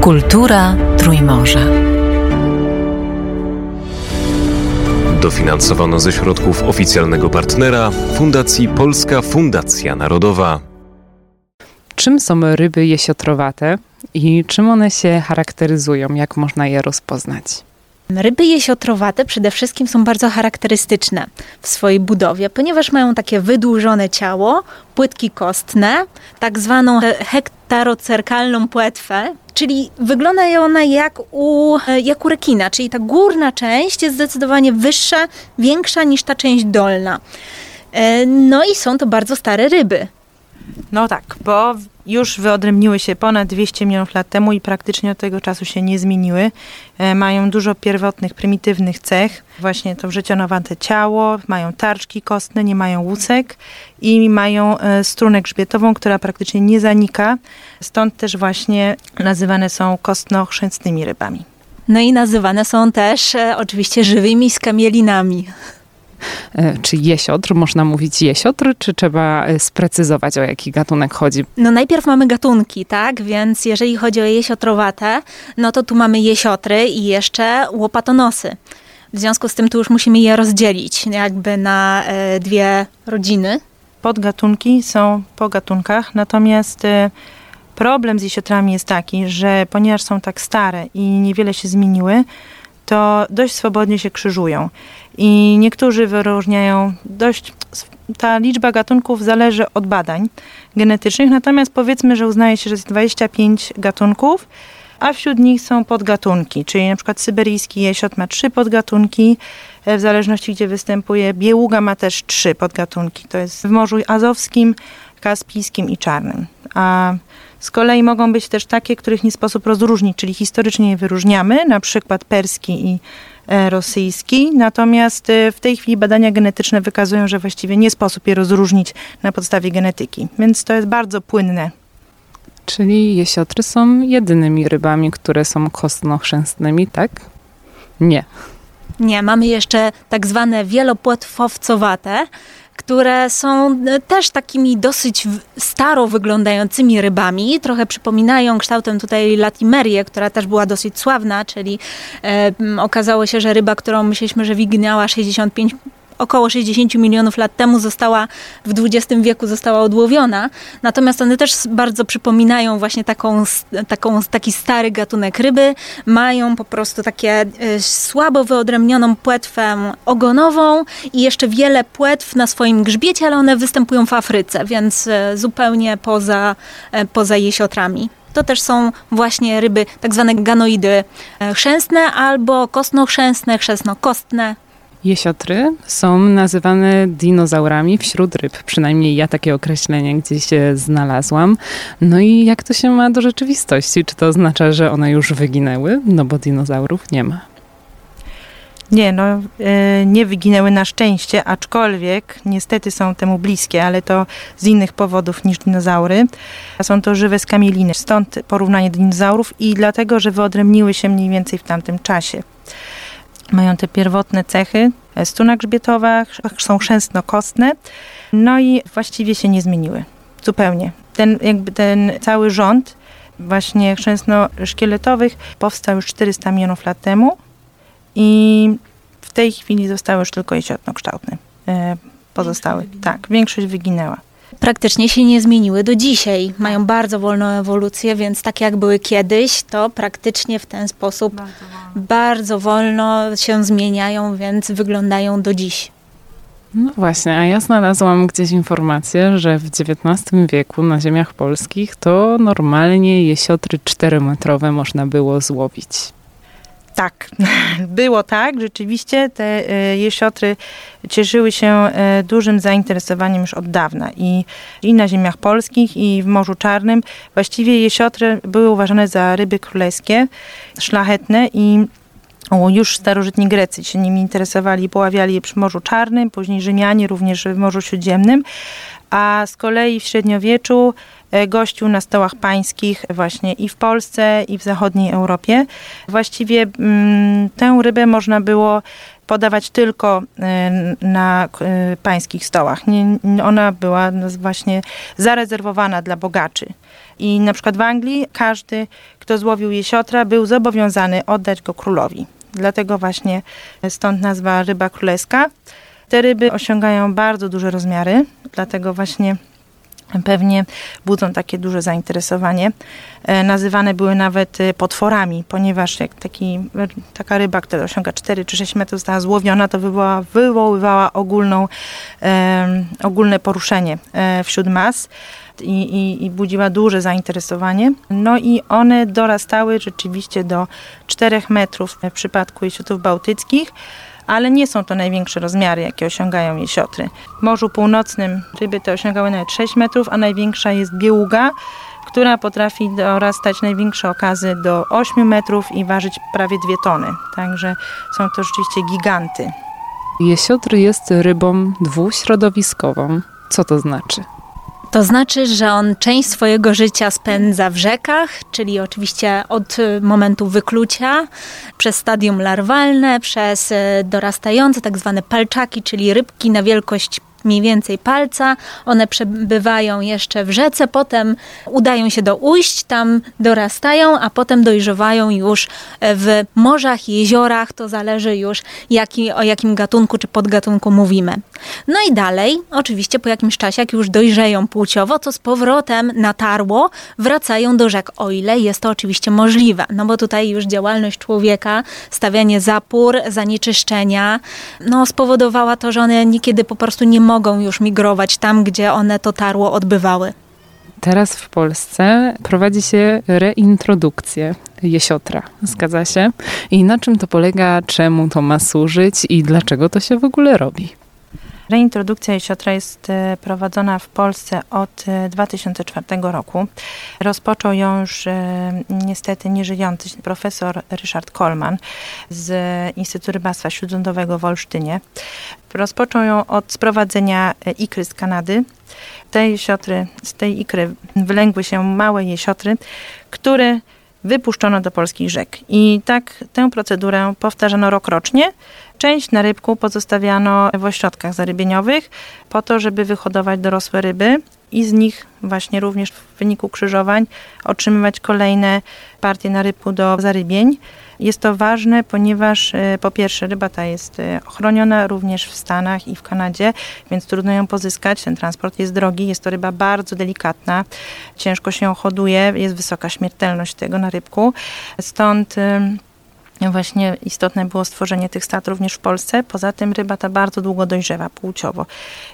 Kultura Trójmorza. Dofinansowano ze środków oficjalnego partnera Fundacji Polska Fundacja Narodowa. Czym są ryby jesiotrowate i czym one się charakteryzują? Jak można je rozpoznać? Ryby jesiotrowate przede wszystkim są bardzo charakterystyczne w swojej budowie, ponieważ mają takie wydłużone ciało, płytki kostne, tak zwaną hektarocerkalną płetwę, czyli wygląda ona jak u, jak u rekina, czyli ta górna część jest zdecydowanie wyższa, większa niż ta część dolna. E, no i są to bardzo stare ryby. No tak, bo już wyodrębniły się ponad 200 milionów lat temu i praktycznie od tego czasu się nie zmieniły. E, mają dużo pierwotnych, prymitywnych cech. Właśnie to wrzecionowate ciało, mają tarczki kostne, nie mają łusek i mają e, strunę grzbietową, która praktycznie nie zanika. Stąd też właśnie nazywane są kostno-chrzęstnymi rybami. No i nazywane są też e, oczywiście żywymi skamielinami. E, czy jesiotr, można mówić jesiotr, czy trzeba e, sprecyzować, o jaki gatunek chodzi? No najpierw mamy gatunki, tak? Więc jeżeli chodzi o jesiotrowate, no to tu mamy jesiotry i jeszcze łopatonosy. W związku z tym tu już musimy je rozdzielić jakby na e, dwie rodziny. Podgatunki są po gatunkach, natomiast problem z jesiotrami jest taki, że ponieważ są tak stare i niewiele się zmieniły, to dość swobodnie się krzyżują. I niektórzy wyróżniają dość. Ta liczba gatunków zależy od badań genetycznych, natomiast powiedzmy, że uznaje się, że jest 25 gatunków, a wśród nich są podgatunki, czyli na przykład syberyjski jesiot ma trzy podgatunki, e, w zależności gdzie występuje. Bieługa ma też trzy podgatunki, to jest w Morzu Azowskim, Kaspijskim i Czarnym. A z kolei mogą być też takie, których nie sposób rozróżnić, czyli historycznie je wyróżniamy, na przykład perski i e, rosyjski. Natomiast e, w tej chwili badania genetyczne wykazują, że właściwie nie sposób je rozróżnić na podstawie genetyki, więc to jest bardzo płynne. Czyli jesiotry są jedynymi rybami, które są kostnochrzęstnymi, tak? Nie. Nie, mamy jeszcze tak zwane wielopłetwowcowate, które są e, też takimi dosyć staro wyglądającymi rybami. Trochę przypominają kształtem tutaj latimerię, która też była dosyć sławna, czyli e, okazało się, że ryba, którą myśleliśmy, że wignęła 65 około 60 milionów lat temu została w XX wieku została odłowiona. Natomiast one też bardzo przypominają właśnie taką, taką, taki stary gatunek ryby. Mają po prostu takie y, słabo wyodrębnioną płetwę ogonową i jeszcze wiele płetw na swoim grzbiecie, ale one występują w Afryce, więc y, zupełnie poza, y, poza jesiotrami. To też są właśnie ryby tak zwane ganoidy chrzęsne albo kostno-chrzęsne, chrzęsno-kostne. Jesiotry są nazywane dinozaurami wśród ryb. Przynajmniej ja takie określenie gdzieś znalazłam. No i jak to się ma do rzeczywistości? Czy to oznacza, że one już wyginęły? No bo dinozaurów nie ma. Nie, no e, nie wyginęły na szczęście, aczkolwiek niestety są temu bliskie, ale to z innych powodów niż dinozaury. Są to żywe skamieliny, stąd porównanie dinozaurów i dlatego, że wyodrębniły się mniej więcej w tamtym czasie mają te pierwotne cechy. Struna grzbietowa, są chrzęstno-kostne, no i właściwie się nie zmieniły. Zupełnie. Ten, jakby ten cały rząd właśnie chrzęsno-szkieletowych powstał już 400 milionów lat temu i w tej chwili zostały już tylko jesiotnokształtne. Pozostałe. Tak, większość wyginęła praktycznie się nie zmieniły do dzisiaj. Mają bardzo wolną ewolucję, więc tak jak były kiedyś, to praktycznie w ten sposób bardzo wolno, bardzo wolno się zmieniają, więc wyglądają do dziś. No właśnie, a ja znalazłam gdzieś informację, że w XIX wieku na ziemiach polskich to normalnie jesiotry czterometrowe można było złowić. Tak, było tak. Rzeczywiście te e, jesiotry cieszyły się e, dużym zainteresowaniem już od dawna i, i na ziemiach polskich i w Morzu Czarnym. Właściwie jesiotry były uważane za ryby królewskie, szlachetne i już starożytni Grecy się nimi interesowali, poławiali je przy Morzu Czarnym, później Rzymianie również w Morzu Śródziemnym, a z kolei w średniowieczu E, gościł na stołach pańskich właśnie i w Polsce, i w zachodniej Europie. Właściwie mm, tę rybę można było podawać tylko e, na e, pańskich stołach. Ona była właśnie zarezerwowana dla bogaczy. I na przykład w Anglii każdy, kto złowił jesiotra, był zobowiązany oddać go królowi. Dlatego właśnie stąd nazwa ryba królewska. Te ryby osiągają bardzo duże rozmiary, dlatego właśnie pewnie budzą takie duże zainteresowanie. E, nazywane były nawet e, potworami, ponieważ jak taki, taka ryba, która osiąga 4 czy 6 metrów została złowiona, to wywołała, wywoływała ogólną, e, ogólne poruszenie e, wśród mas. I, i, i, budziła duże zainteresowanie. No i one dorastały rzeczywiście do 4 metrów w przypadku jesiotów bałtyckich ale nie są to największe rozmiary, jakie osiągają jesiotry. W Morzu Północnym ryby te osiągały nawet 6 metrów, a największa jest bieługa, która potrafi dorastać największe okazy do 8 metrów i ważyć prawie 2 tony. Także są to rzeczywiście giganty. Jesiotr jest rybą dwuśrodowiskową. Co to znaczy? To znaczy, że on część swojego życia spędza w rzekach, czyli oczywiście od y, momentu wyklucia, przez stadium larwalne, przez y, dorastające tak zwane palczaki, czyli rybki na wielkość mniej więcej palca. One przebywają jeszcze w rzece, potem udają się do ujść, tam dorastają, a potem dojrzewają już w morzach, jeziorach. To zależy już jaki, o jakim gatunku czy podgatunku mówimy. No i dalej, oczywiście po jakimś czasie, jak już dojrzeją płciowo, to z powrotem na tarło wracają do rzek, o ile jest to oczywiście możliwe. No bo tutaj już działalność człowieka, stawianie zapór, zanieczyszczenia, no spowodowała to, że one niekiedy po prostu nie mogą już migrować tam, gdzie one to tarło odbywały. Teraz w Polsce prowadzi się reintrodukcję jesiotra. Zgadza się? I na czym to polega, czemu to ma służyć i dlaczego to się w ogóle robi? Reintrodukcja jesiotra jest e, prowadzona w Polsce od 2004 e, roku. Rozpoczął ją już e, niestety nieżyjący profesor Ryszard Kolman z Instytutu Rybactwa Śródlądowego w Olsztynie. Rozpoczął ją od sprowadzenia ikry z Kanady. Te jesiotry, z tej ikry wylęgły się małe jesiotry, które wypuszczono do polskich rzek. I tak tę procedurę powtarzano rokrocznie. Część na rybku pozostawiano w ośrodkach zarybieniowych po to, żeby wyhodować dorosłe ryby i z nich właśnie również w wyniku krzyżowań otrzymywać kolejne partie na rybku do zarybień. Jest to ważne, ponieważ e, po pierwsze ryba ta jest e, ochroniona również w Stanach i w Kanadzie, więc trudno ją pozyskać. Ten transport jest drogi, jest to ryba bardzo delikatna, ciężko się hoduje, jest wysoka śmiertelność tego na rybku. Stąd Właśnie istotne było stworzenie tych stad również w Polsce. Poza tym ryba ta bardzo długo dojrzewa płciowo.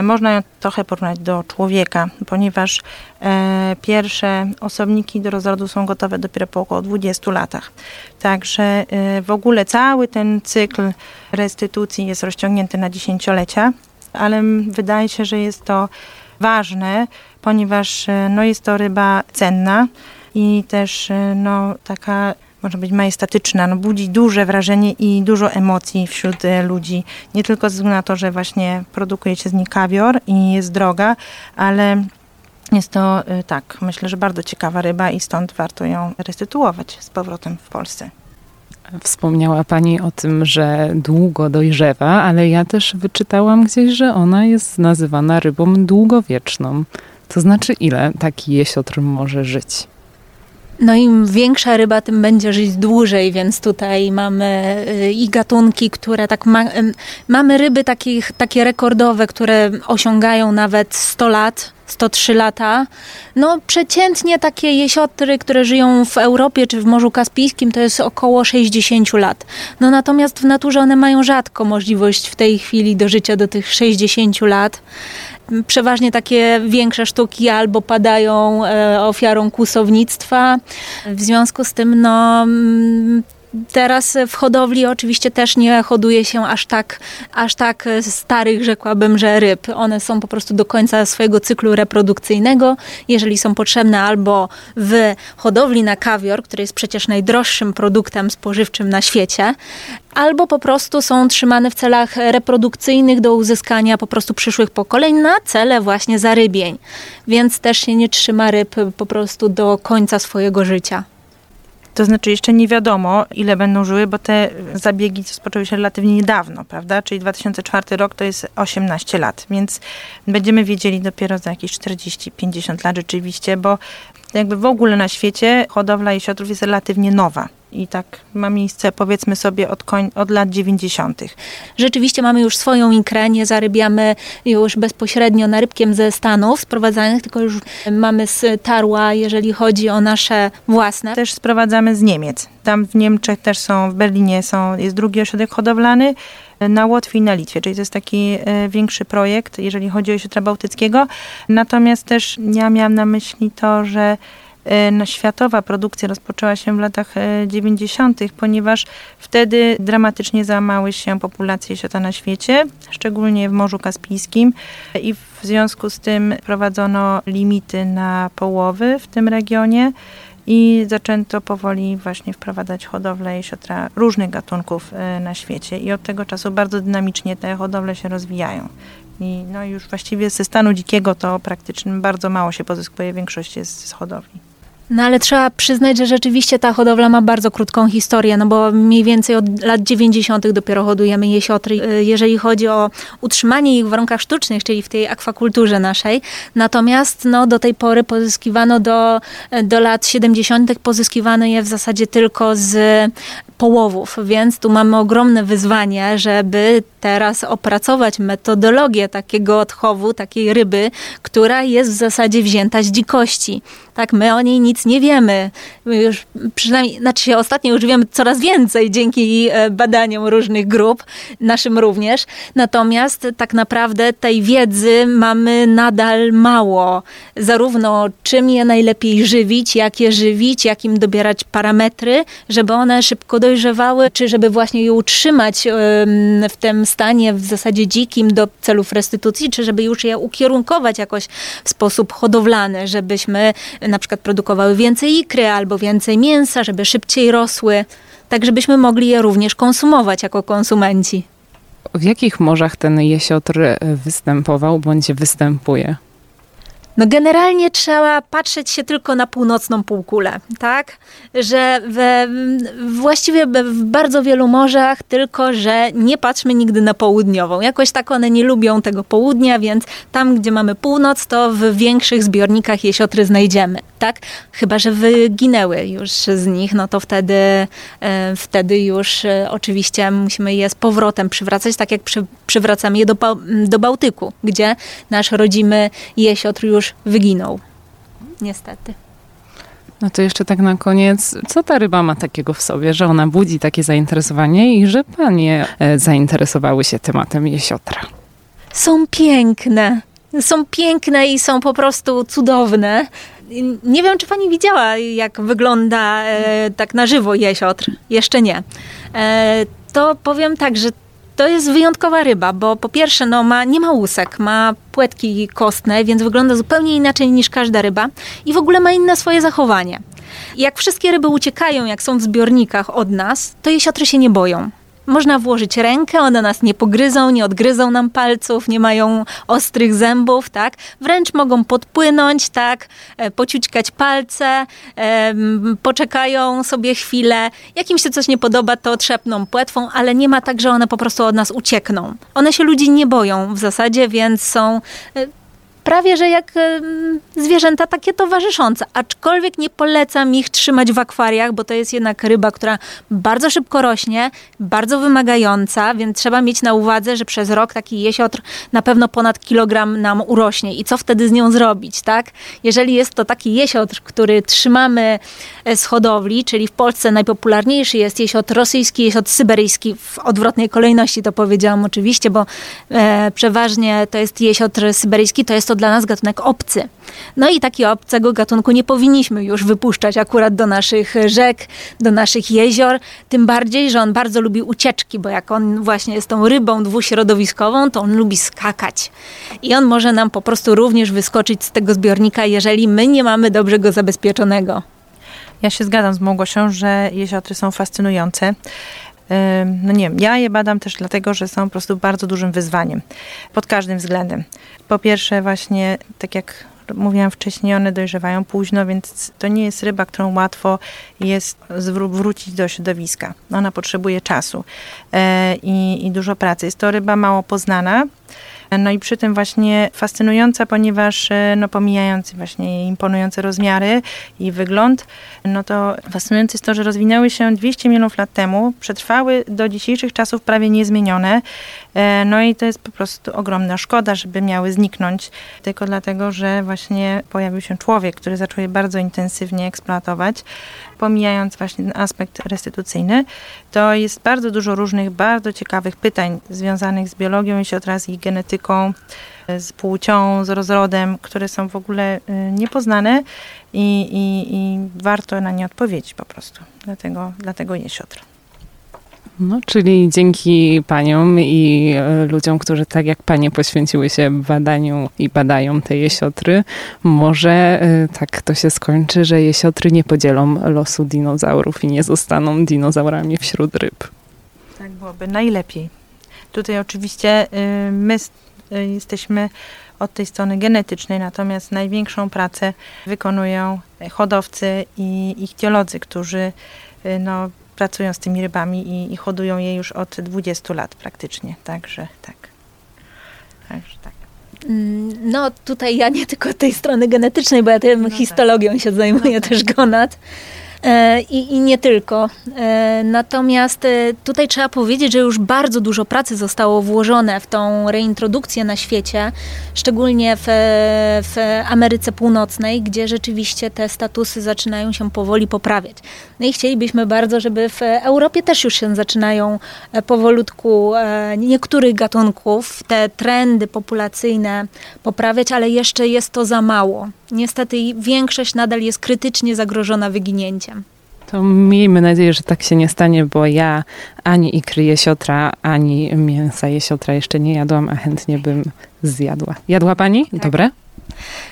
Można ją trochę porównać do człowieka, ponieważ e, pierwsze osobniki do rozrodu są gotowe dopiero po około 20 latach. Także e, w ogóle cały ten cykl restytucji jest rozciągnięty na dziesięciolecia, ale wydaje się, że jest to ważne, ponieważ e, no, jest to ryba cenna i też e, no, taka może być majestatyczna, no budzi duże wrażenie i dużo emocji wśród e, ludzi. Nie tylko ze względu na to, że właśnie produkuje się z niej kawior i jest droga, ale jest to e, tak, myślę, że bardzo ciekawa ryba i stąd warto ją restytuować z powrotem w Polsce. Wspomniała Pani o tym, że długo dojrzewa, ale ja też wyczytałam gdzieś, że ona jest nazywana rybą długowieczną. To znaczy, ile taki jesiotr może żyć? No im większa ryba, tym będzie żyć dłużej, więc tutaj mamy y, i gatunki, które tak ma, mamy ryby takich, takie rekordowe, które osiągają nawet 100 lat, 103 lata. No przeciętnie takie jesiotry, które żyją w Europie czy w Morzu Kaspijskim, to jest około 60 lat. No natomiast w naturze one mają rzadko możliwość w tej chwili dożycia do tych 60 lat przeważnie takie większe sztuki albo padają e, ofiarą kłusownictwa. W związku z tym, no mm, Teraz w hodowli oczywiście też nie hoduje się aż tak, aż tak starych, rzekłabym, że ryb. One są po prostu do końca swojego cyklu reprodukcyjnego. Jeżeli są potrzebne albo w hodowli na kawior, który jest przecież najdroższym produktem spożywczym na świecie, albo po prostu są trzymane w celach reprodukcyjnych do uzyskania po prostu przyszłych pokoleń na cele właśnie zarybień. Więc też się nie trzyma ryb po prostu do końca swojego życia. To znaczy jeszcze nie wiadomo, ile będą żyły, bo te zabiegi rozpoczęły się relatywnie niedawno, prawda? Czyli 2004 rok to jest 18 lat, więc będziemy wiedzieli dopiero za jakieś 40-50 lat rzeczywiście, bo jakby w ogóle na świecie hodowla jesiotrów jest relatywnie nowa. I tak ma miejsce, powiedzmy sobie, od, koń, od lat 90. Rzeczywiście mamy już swoją ikrę, nie zarybiamy już bezpośrednio narybkiem ze Stanów sprowadzanych, tylko już mamy z tarła, jeżeli chodzi o nasze własne. Też sprowadzamy z Niemiec. Tam w Niemczech też są, w Berlinie są, jest drugi ośrodek hodowlany na Łotwie i na Litwie, czyli to jest taki e, większy projekt, jeżeli chodzi o jesiotra bałtyckiego. Natomiast też ja miałam na myśli to, że e, światowa produkcja rozpoczęła się w latach 90., e, ponieważ wtedy dramatycznie załamały się populacje jesiota na świecie, szczególnie w Morzu Kaspijskim i w związku z tym prowadzono limity na połowy w tym regionie i zaczęto powoli właśnie wprowadzać hodowlę jesiotra różnych gatunków e, na świecie i od tego czasu bardzo dynamicznie te hodowle się rozwijają. I no już właściwie ze stanu dzikiego to praktycznie bardzo mało się pozyskuje, większość jest z hodowli. No ale trzeba przyznać, że rzeczywiście ta hodowla ma bardzo krótką historię, no bo mniej więcej od lat 90. dopiero hodujemy jesiotry, y, jeżeli chodzi o utrzymanie ich w warunkach sztucznych, czyli w tej akwakulturze naszej. Natomiast no, do tej pory pozyskiwano do, do lat 70. pozyskiwano je w zasadzie tylko z połowów, więc tu mamy ogromne wyzwanie, żeby teraz opracować metodologię takiego odchowu, takiej ryby, która jest w zasadzie wzięta z dzikości. Tak, my o niej nic nie wiemy. My już przynajmniej, znaczy ostatnio już wiemy coraz więcej dzięki e, badaniom różnych grup, naszym również. Natomiast tak naprawdę tej wiedzy mamy nadal mało. Zarówno czym je najlepiej żywić, jak je żywić, jak im dobierać parametry, żeby one szybko dojrzewały, czy żeby właśnie je utrzymać w tym stanie w zasadzie dzikim do celów restytucji, czy żeby już je ukierunkować jakoś w sposób hodowlany, żebyśmy na przykład produkowały więcej ikry albo więcej mięsa, żeby szybciej rosły, tak żebyśmy mogli je również konsumować jako konsumenci. W jakich morzach ten jesiotr występował bądź występuje? No generalnie trzeba patrzeć się tylko na północną półkulę, tak? Że we, właściwie w bardzo wielu morzach, tylko że nie patrzmy nigdy na południową. Jakoś tak one nie lubią tego południa, więc tam, gdzie mamy północ, to w większych zbiornikach jesiotry znajdziemy, tak? Chyba, że wyginęły już z nich, no to wtedy, e, wtedy już e, oczywiście musimy je z powrotem przywracać, tak jak przy, przywracamy je do, do Bałtyku, gdzie nasz rodzimy jesiotr już wyginął. Niestety. No to jeszcze tak na koniec, co ta ryba ma takiego w sobie, że ona budzi takie zainteresowanie i że panie e, zainteresowały się tematem jesiotra? Są piękne. Są piękne i są po prostu cudowne. Nie wiem, czy pani widziała, jak wygląda e, tak na żywo jesiotr. Jeszcze nie. E, to powiem tak, że to jest wyjątkowa ryba, bo po pierwsze no, ma, nie ma łusek, ma płetki kostne, więc wygląda zupełnie inaczej niż każda ryba i w ogóle ma inne swoje zachowanie. Jak wszystkie ryby uciekają, jak są w zbiornikach od nas, to jesiotry się nie boją. Można włożyć rękę, one nas nie pogryzą, nie odgryzą nam palców, nie mają ostrych zębów, tak? Wręcz mogą podpłynąć, tak? E, pociućkać palce, poczekają sobie chwilę. Jak im się coś nie podoba, to trzepną płetwą, ale nie ma tak, że one po prostu od nas uciekną. One się ludzi nie boją w zasadzie, więc są e, prawie że jak zwierzęta takie towarzyszące. Aczkolwiek nie polecam ich trzymać w akwariach, bo to jest jednak ryba, która bardzo szybko rośnie, bardzo wymagająca, więc trzeba mieć na uwadze, że przez rok taki jesiotr na pewno ponad kilogram nam urośnie. I co wtedy z nią zrobić, tak? Jeżeli jest to taki jesiotr, który trzymamy e, z hodowli, czyli w Polsce najpopularniejszy jest jesiotr rosyjski, jesiotr syberyjski, w odwrotnej kolejności to powiedziałam oczywiście, bo e, przeważnie to jest jesiotr syberyjski, to jest to dla nas gatunek obcy. No i takiego obcego gatunku nie powinniśmy już wypuszczać akurat do naszych rzek, do naszych jezior, tym bardziej, że on bardzo lubi ucieczki, bo jak on właśnie jest tą rybą dwuśrodowiskową, to on lubi skakać. I on może nam po prostu również wyskoczyć z tego zbiornika, jeżeli my nie mamy dobrze go zabezpieczonego. Ja się zgadzam z Małgosią, że jeziotry są fascynujące no nie wiem, ja je badam też dlatego, że są po prostu bardzo dużym wyzwaniem pod każdym względem. Po pierwsze właśnie, tak jak mówiłam wcześniej, one dojrzewają późno, więc to nie jest ryba, którą łatwo jest wrócić do środowiska. Ona potrzebuje czasu e, i, i dużo pracy. Jest to ryba mało poznana, no i przy tym właśnie fascynująca, ponieważ e, no pomijając właśnie imponujące rozmiary i wygląd, no to fascynujące jest to, że rozwinęły się 200 milionów lat temu, przetrwały do dzisiejszych czasów prawie niezmienione. E, No i to jest po prostu ogromna szkoda, żeby miały zniknąć, tylko dlatego, że właśnie pojawił się człowiek, który zaczął je bardzo intensywnie eksploatować. Pomijając właśnie ten aspekt restytucyjny, to jest bardzo dużo różnych, bardzo ciekawych pytań związanych z biologią jesiotra, z ich genetyką, z płcią, z rozrodem, które są w ogóle e, niepoznane i, i, i warto na nie odpowiedzieć po prostu. Dlatego, dlatego jesiotr. No, czyli dzięki paniom i e, ludziom, którzy tak jak panie poświęciły się badaniu i badają te jesiotry, może e, tak to się skończy, że jesiotry nie podzielą losu dinozaurów i nie zostaną dinozaurami wśród ryb. Tak byłoby najlepiej. Tutaj oczywiście y, my y, jesteśmy od tej strony genetycznej, natomiast największą pracę wykonują hodowcy i ichtiolodzy, którzy y, no, pracują z tymi rybami i, i hodują je już od 20 lat praktycznie. Także tak. Także tak. Mm, No tutaj ja nie tylko tej strony genetycznej, bo ja tym No tak. histologią się zajmuję też Gonat. E, I, I nie tylko. E, Natomiast e, tutaj trzeba powiedzieć, że już bardzo dużo pracy zostało włożone w tą reintrodukcję na świecie, szczególnie w, w Ameryce Północnej, gdzie rzeczywiście te statusy zaczynają się powoli poprawiać. No i chcielibyśmy bardzo, żeby w Europie też już się zaczynają e, powolutku e, niektórych gatunków, te trendy populacyjne poprawiać, ale jeszcze jest to za mało. Niestety większość nadal jest krytycznie zagrożona wyginięciem. To miejmy nadzieję, że tak się nie stanie, bo ja ani ikry jesiotra, ani mięsa jesiotra jeszcze nie jadłam, a chętnie bym zjadła. Jadła pani? Dobre?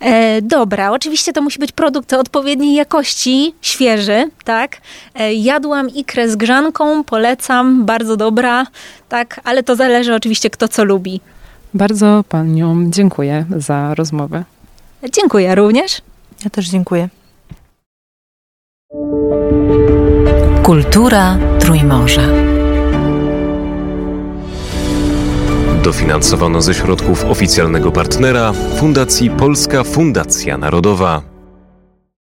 E, dobra, oczywiście to musi być produkt odpowiedniej jakości, świeży, tak. E, jadłam ikrę z grzanką, polecam, bardzo dobra, tak, ale to zależy oczywiście kto co lubi. Bardzo paniom dziękuję za rozmowę. Dziękuję również. Ja też dziękuję. Kultura Trójmorza. Dofinansowano ze środków oficjalnego partnera Fundacji Polska Fundacja Narodowa.